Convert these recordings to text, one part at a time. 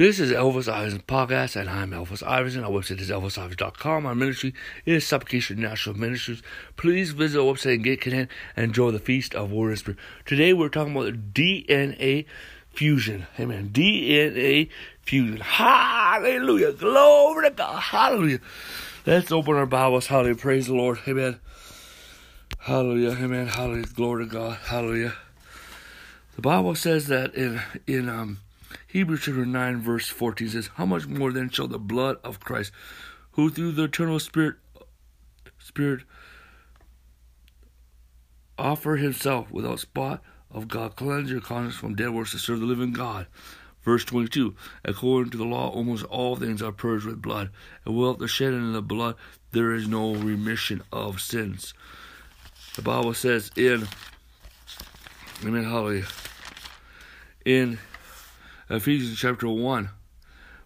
This is Elvis Iverson Podcast, and I'm Elvis Iverson. Our website is elvisiverson.com. Our ministry is Supplication National Ministries. Please visit our website and get connected and enjoy the Feast of and Spirit. Today we're talking about DNA fusion. Amen. DNA fusion. Hallelujah. Glory to God. Hallelujah. Let's open our Bibles. Hallelujah. Praise the Lord. Amen. Hallelujah. Amen. Hallelujah. Glory to God. Hallelujah. The Bible says that in in um Hebrews chapter 9, verse 14 says, How much more then shall the blood of Christ, who through the eternal Spirit, Spirit offer himself without spot of God, cleanse your conscience from dead works to serve the living God. Verse 22 According to the law, almost all things are purged with blood, and without the shedding of the blood, there is no remission of sins. The Bible says in, Amen, hallelujah, in Ephesians chapter 1,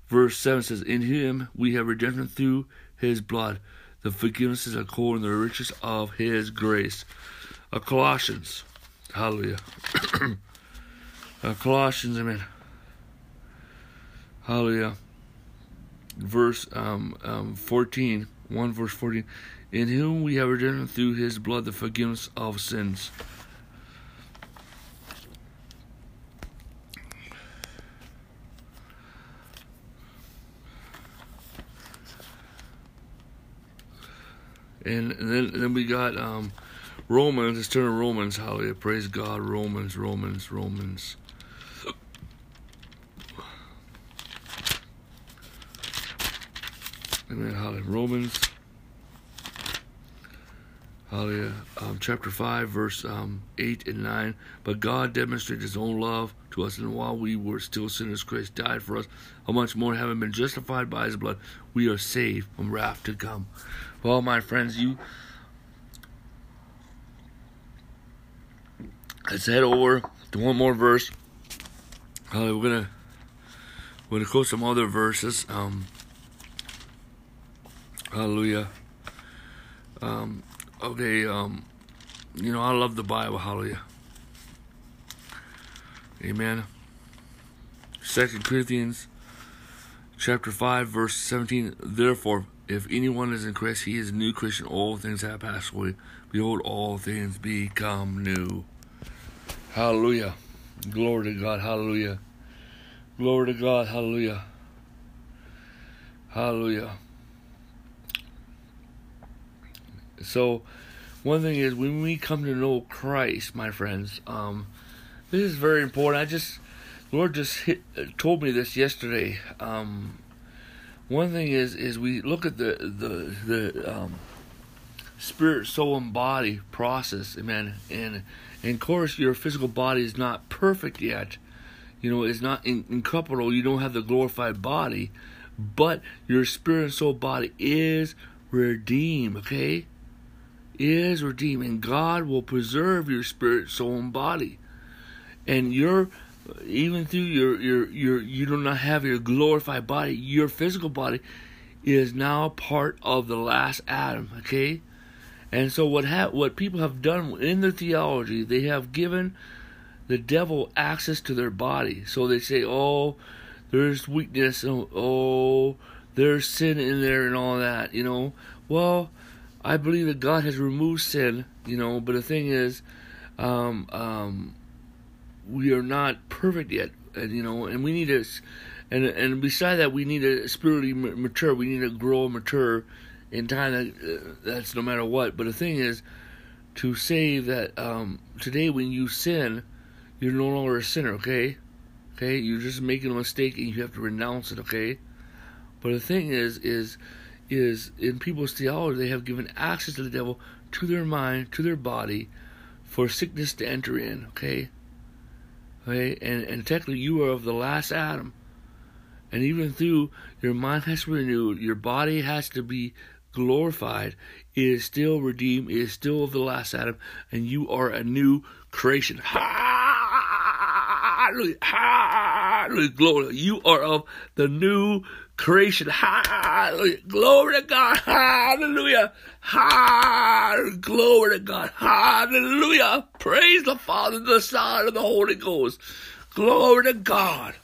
verse 7 says, In him we have redemption through his blood, the forgiveness is according to the riches of his grace. Uh, Colossians, hallelujah. uh, Colossians, amen. Hallelujah. Verse um, um, 14, 1 verse 14. In whom we have redemption through his blood, the forgiveness of sins. And then then we got um, Romans. Let's turn to Romans. Hallelujah. Praise God. Romans, Romans, Romans. Amen. Hallelujah. Romans. Hallelujah. Um, chapter 5, verse um, 8 and 9. But God demonstrated his own love to us, and while we were still sinners, Christ died for us. How much more, having been justified by his blood, we are saved from wrath to come. Well, my friends, you let's head over to one more verse. Uh, we're gonna we're gonna quote some other verses. Um, hallelujah. Um, okay. Um, you know I love the Bible. Hallelujah. Amen. Second Corinthians chapter five verse seventeen. Therefore if anyone is in Christ, he is a new Christian. All things have passed away. Behold, all things become new. Hallelujah. Glory to God. Hallelujah. Glory to God. Hallelujah. Hallelujah. So, one thing is when we come to know Christ, my friends, um, this is very important. I just, Lord just hit, told me this yesterday. Um, one thing is is we look at the the the um, spirit, soul, and body process, amen. And, and of course, your physical body is not perfect yet. You know, it's not in. You don't have the glorified body, but your spirit and soul body is redeemed. Okay, is redeemed, and God will preserve your spirit, soul, and body. And your even through your your your you do not have your glorified body, your physical body is now part of the last Adam. Okay, and so what ha- what people have done in their theology, they have given the devil access to their body. So they say, oh, there's weakness, oh, oh there's sin in there, and all that. You know, well, I believe that God has removed sin. You know, but the thing is, um, um, we are not perfect yet, and you know, and we need to, and and beside that, we need to spiritually mature. We need to grow and mature in time. That, uh, that's no matter what. But the thing is, to say that um, today when you sin, you're no longer a sinner. Okay, okay, you're just making a mistake and you have to renounce it. Okay, but the thing is, is is in people's theology they have given access to the devil to their mind, to their body, for sickness to enter in. Okay Okay, and, and technically you are of the last Adam. And even through your mind has to be renewed, your body has to be glorified, it is still redeemed, it is still of the last Adam, and you are a new creation. Hallelujah! Hallelujah! Glory! You are of the new creation. Hallelujah. Glory to God. Hallelujah. Hallelujah. Glory to God. Hallelujah. Praise the Father, the Son, and the Holy Ghost. Glory to God.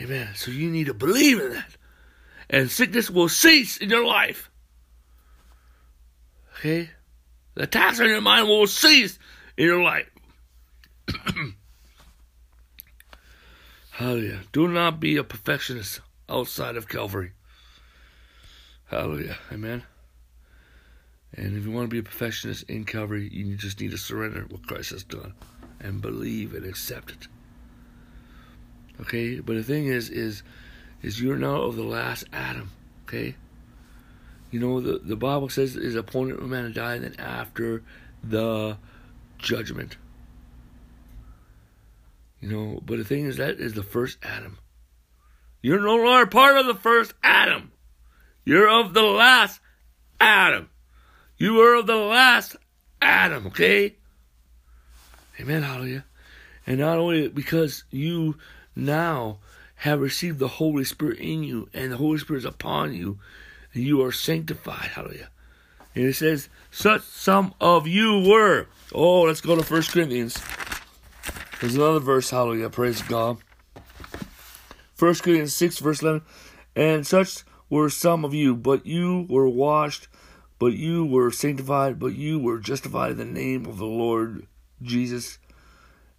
Amen. So you need to believe in that. And sickness will cease in your life. Okay? The attacks on your mind will cease in your life. Hallelujah. Do not be a perfectionist outside of Calvary. Hallelujah. Amen. And if you want to be a perfectionist in Calvary, you just need to surrender what Christ has done and believe and accept it. Okay? But the thing is, is is you're now of the last Adam. Okay? You know, the, the Bible says is appointed for man to die, and then after the judgment. You know, but the thing is, that is the first Adam. You're no longer part of the first Adam. You're of the last Adam. You are of the last Adam, okay? Amen, hallelujah. And not only because you now have received the Holy Spirit in you, and the Holy Spirit is upon you, and you are sanctified, hallelujah. And it says, such some of you were. Oh, let's go to First Corinthians. There's another verse, hallelujah, praise God. 1 Corinthians 6, verse 11. And such were some of you, but you were washed, but you were sanctified, but you were justified in the name of the Lord Jesus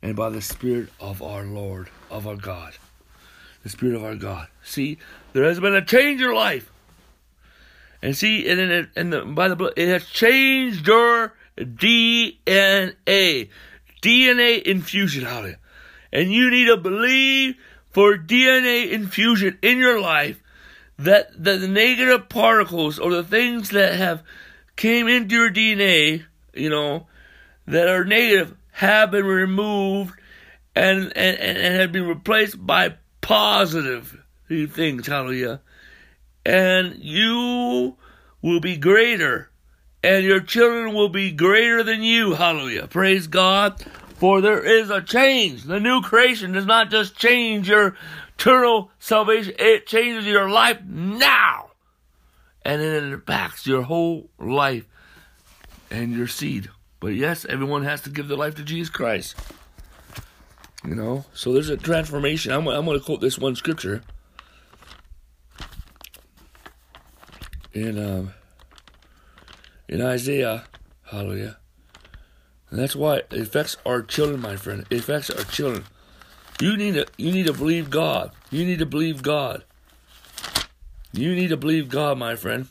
and by the Spirit of our Lord, of our God. The Spirit of our God. See, there has been a change in your life. And see, and, it, and the, by the blood, it has changed your DNA. DNA infusion, hallelujah. And you need to believe for DNA infusion in your life that, that the negative particles or the things that have came into your DNA, you know, that are negative have been removed and, and, and have been replaced by positive things, hallelujah. And you will be greater and your children will be greater than you. Hallelujah. Praise God. For there is a change. The new creation does not just change your eternal salvation, it changes your life now. And it impacts your whole life and your seed. But yes, everyone has to give their life to Jesus Christ. You know, so there's a transformation. I'm, I'm going to quote this one scripture. In um, in Isaiah. Hallelujah. And that's why it affects our children, my friend. It affects our children. You need to you need to believe God. You need to believe God. You need to believe God, my friend.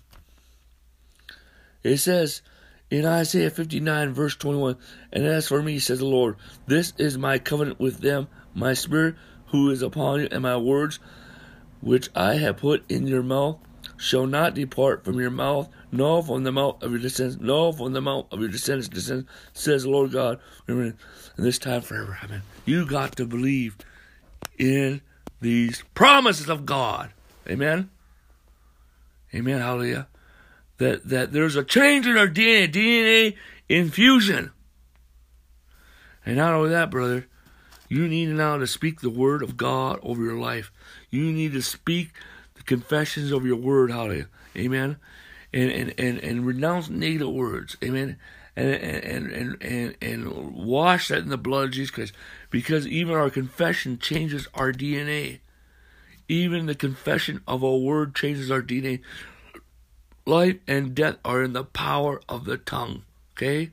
It says in Isaiah 59, verse 21, And as for me, says the Lord, this is my covenant with them, my spirit who is upon you, and my words which I have put in your mouth shall not depart from your mouth, nor from the mouth of your descendants, nor from the mouth of your descendants, descendants says the Lord God, in this time forever. Amen. You got to believe in these promises of God. Amen. Amen. Hallelujah. That that there's a change in our DNA, DNA infusion. And not only that, brother, you need now to speak the word of God over your life. You need to speak the confessions of your word, hallelujah. Amen. And and, and, and renounce negative words. Amen. And, and and and and wash that in the blood of Jesus Christ. Because even our confession changes our DNA. Even the confession of a word changes our DNA. Life and death are in the power of the tongue. Okay?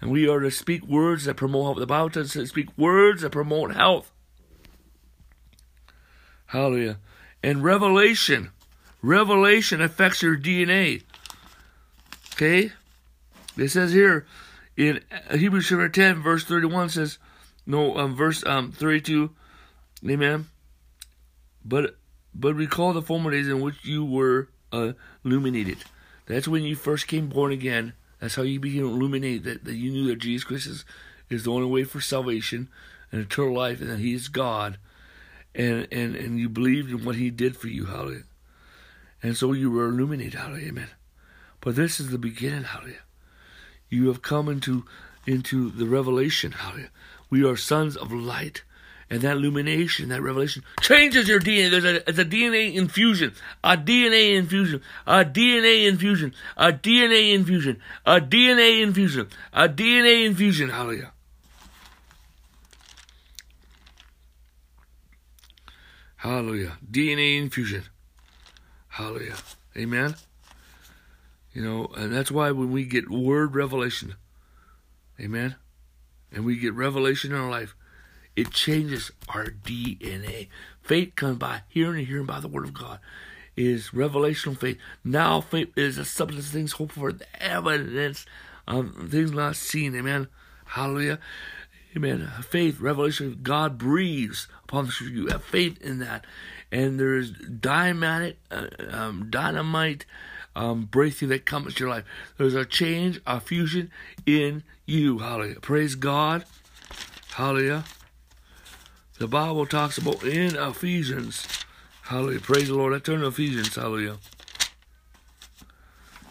And we are to speak words that promote health. The Bible says to speak words that promote health. Hallelujah. And revelation. Revelation affects your DNA. Okay? It says here in Hebrews chapter 10, verse 31 says, no, um, verse um, 32, amen. But but recall the former days in which you were uh, illuminated. That's when you first came born again. That's how you became illuminated. That, that you knew that Jesus Christ is, is the only way for salvation and eternal life, and that He is God and and and you believed in what he did for you, hallelujah. And so you were illuminated, hallelujah, amen. But this is the beginning, hallelujah. You have come into into the revelation, hallelujah. We are sons of light. And that illumination, that revelation changes your DNA. There's a, it's a DNA infusion, a DNA infusion, a DNA infusion, a DNA infusion, a DNA infusion, a DNA infusion. Hallelujah. Hallelujah. DNA infusion. Hallelujah. Amen. You know, and that's why when we get word revelation, amen, and we get revelation in our life, it changes our DNA. Faith comes by hearing and hearing by the word of God. Is revelation faith. Now faith is a substance of things hoped for, the evidence of things not seen. Amen. Hallelujah. Amen. Faith, revelation, God breathes upon the. You have faith in that. And there's dynamite, uh, um, dynamite um, breakthrough that comes to your life. There's a change, a fusion in you. Hallelujah. Praise God. Hallelujah. The Bible talks about in Ephesians. Hallelujah. Praise the Lord. I turn to Ephesians. Hallelujah.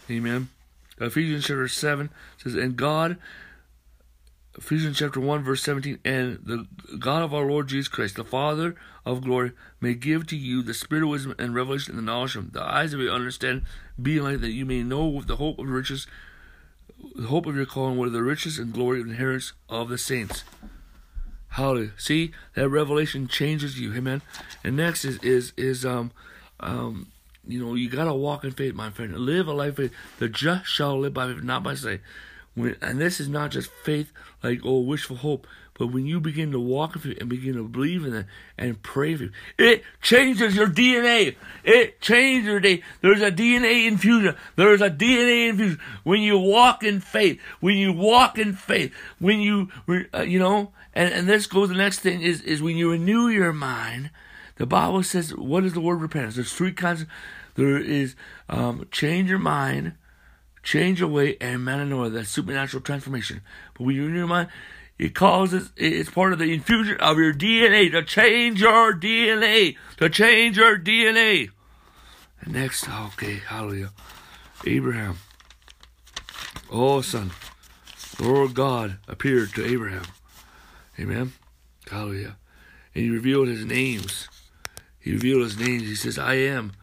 Amen. Ephesians chapter 7 says, And God, Ephesians chapter 1, verse 17, and the God of our Lord Jesus Christ, the Father of glory, may give to you the spirit of wisdom and revelation and the knowledge of the eyes of your understanding, be like that you may know with the hope of riches, the hope of your calling, what are the riches and glory of inheritance of the saints. Hallelujah. See, that revelation changes you. Amen. And next is is is um um you know, you gotta walk in faith, my friend. Live a life of faith. The just shall live by faith, not by sight. When and this is not just faith like oh wishful hope, but when you begin to walk in it and begin to believe in it and pray for it, it changes your DNA. It changes your DNA. There's a DNA infusion. There's a DNA infusion when you walk in faith. When you walk in faith. When you uh, you know. And and this goes the next thing is is when you renew your mind. The Bible says, what is the word repentance? There's three kinds. There is um, change your mind, change your way, and metanoia, that supernatural transformation. But when you renew your mind, it causes, it's part of the infusion of your DNA to change your DNA, to change your DNA. And next, okay, hallelujah. Abraham. Oh, son. Lord God appeared to Abraham. Amen. Hallelujah. And he revealed his names. He revealed his names. He says, I am.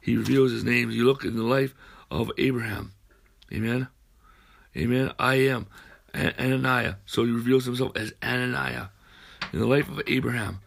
He reveals his names. You look in the life of Abraham. Amen. Amen. I am. Ananiah. So he reveals himself as Ananiah in the life of Abraham.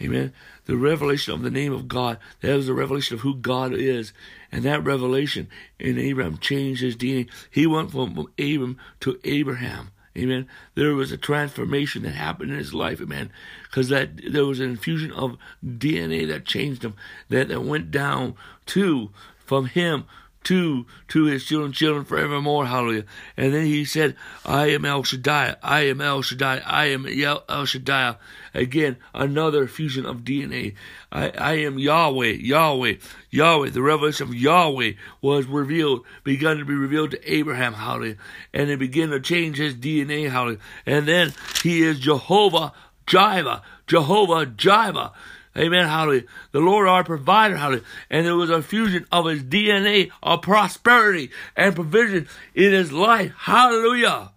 Amen. The revelation of the name of God, that is the revelation of who God is. And that revelation in Abraham changed his DNA. He went from Abram to Abraham. Amen. There was a transformation that happened in his life, amen. Because that there was an infusion of DNA that changed him, that, that went down to from him to to his children, children forevermore. Hallelujah. And then he said, I am El Shaddai. I am El Shaddai. I am El Shaddai. Again, another fusion of DNA. I, I am Yahweh, Yahweh, Yahweh. The revelation of Yahweh was revealed, begun to be revealed to Abraham, hallelujah. And it began to change his DNA, hallelujah. And then he is Jehovah Jireh, Jehovah Jireh. Amen. Hallelujah. The Lord our provider. Hallelujah. And there was a fusion of his DNA of prosperity and provision in his life. Hallelujah.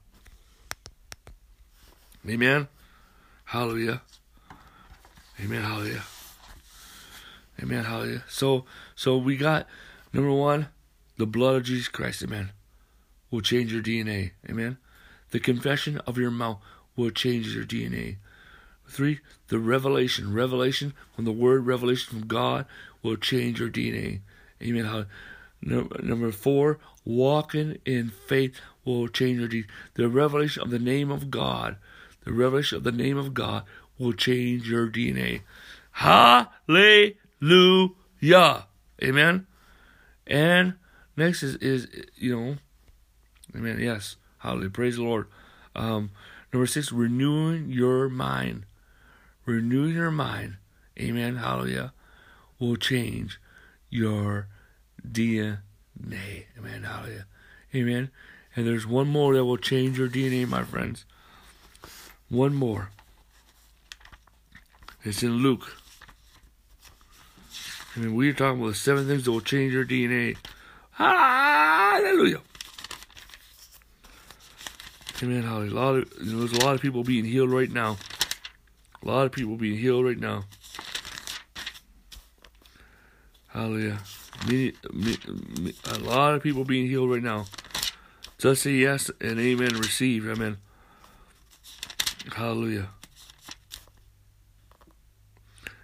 Amen. Hallelujah. Amen. Hallelujah. Amen. Hallelujah. So, so we got number one, the blood of Jesus Christ. Amen. Will change your DNA. Amen. The confession of your mouth will change your DNA. Three, the revelation. Revelation, when the word revelation from God will change your DNA. Amen. How, number four, walking in faith will change your DNA. The revelation of the name of God, the revelation of the name of God will change your DNA. Hallelujah. Amen. And next is, is you know, amen. Yes. Hallelujah. Praise the Lord. Um, number six, renewing your mind renew your mind, amen, hallelujah, will change your DNA, amen, hallelujah, amen. And there's one more that will change your DNA, my friends. One more. It's in Luke. I mean, we're talking about the seven things that will change your DNA. Hallelujah. Amen. Hallelujah. A lot of, there's a lot of people being healed right now. A lot of people being healed right now. Hallelujah. Me, me, me, a lot of people being healed right now. Just say yes and amen. Receive. Amen. Hallelujah.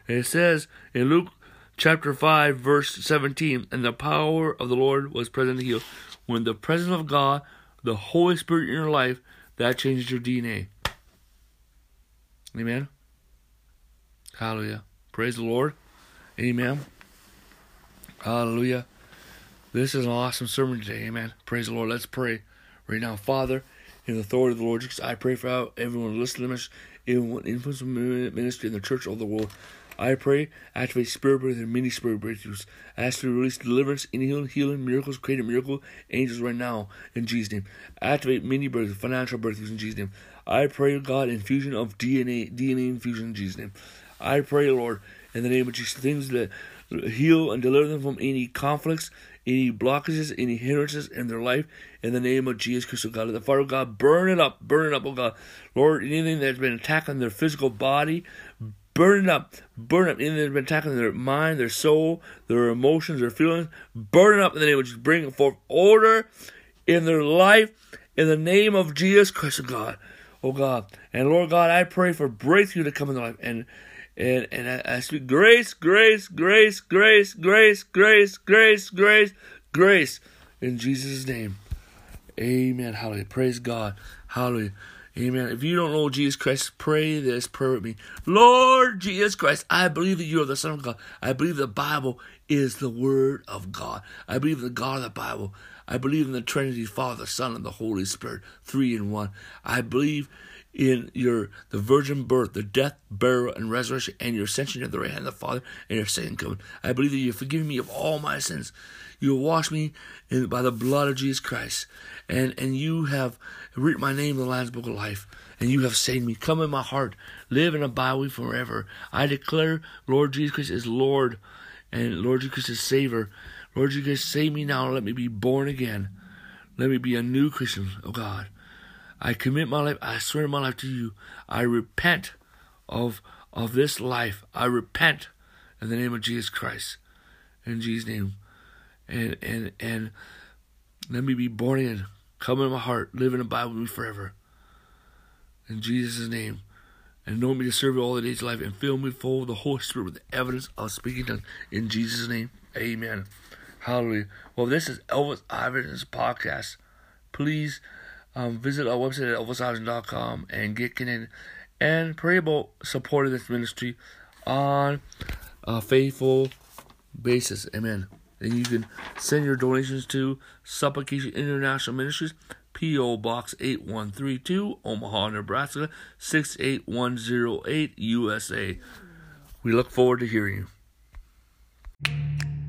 And it says in Luke chapter 5, verse 17, and the power of the Lord was present to heal. When the presence of God, the Holy Spirit in your life, that changes your DNA. Amen. Hallelujah. Praise the Lord. Amen. Hallelujah. This is an awesome sermon today. Amen. Praise the Lord. Let's pray right now. Father, in the authority of the Lord Jesus, I pray for everyone listening to this, everyone influence ministry in the church of the world. I pray, activate spirit breakthrough, many spirit breakthroughs. Ask to release deliverance, any healing, healing, miracles, create a miracle, angels right now in Jesus' name. Activate many breakthroughs, financial breakthroughs in Jesus' name. I pray, God, infusion of DNA, DNA infusion in Jesus' name. I pray, Lord, in the name of Jesus, things that heal and deliver them from any conflicts, any blockages, any hindrances in their life. In the name of Jesus Christ, oh God, the Father of God, burn it up, burn it up, oh God. Lord, anything that's been attacking their physical body, burn it up, burn it up. Anything that's been attacking their mind, their soul, their emotions, their feelings, burn it up in the name of Jesus. Bring forth order in their life in the name of Jesus Christ, oh God. Oh God. And Lord God, I pray for breakthrough to come in their life. And and and I, I speak grace, grace, grace, grace, grace, grace, grace, grace, grace in Jesus' name. Amen. Hallelujah. Praise God. Hallelujah. Amen. If you don't know Jesus Christ, pray this prayer with me. Lord Jesus Christ, I believe that you are the Son of God. I believe the Bible is the Word of God. I believe in the God of the Bible. I believe in the Trinity, Father, Son, and the Holy Spirit, three in one. I believe in your the virgin birth, the death, burial, and resurrection, and your ascension to the right hand of the Father, and your second coming. I believe that you have forgiven me of all my sins. You have washed me in, by the blood of Jesus Christ, and and you have written my name in the Lamb's Book of Life, and you have saved me. Come in my heart, live and abide with me forever. I declare, Lord Jesus Christ is Lord, and Lord Jesus Christ is Savior. Lord Jesus save me now. Let me be born again. Let me be a new Christian, oh God. I commit my life, I swear my life to you. I repent of of this life. I repent in the name of Jesus Christ. In Jesus' name. And and and let me be born again. Come in my heart, live and abide with me forever. In Jesus' name. And know me to serve you all the days of life and fill me full of the Holy Spirit with the evidence of speaking tongues. In Jesus' name. Amen. Hallelujah. Well, this is Elvis Iverson Podcast. Please um, visit our website at elvisiverson.com and get connected and pray about supporting this ministry on a faithful basis. Amen. And you can send your donations to Supplication International Ministries, P.O. Box 8132, Omaha, Nebraska 68108, USA. We look forward to hearing you.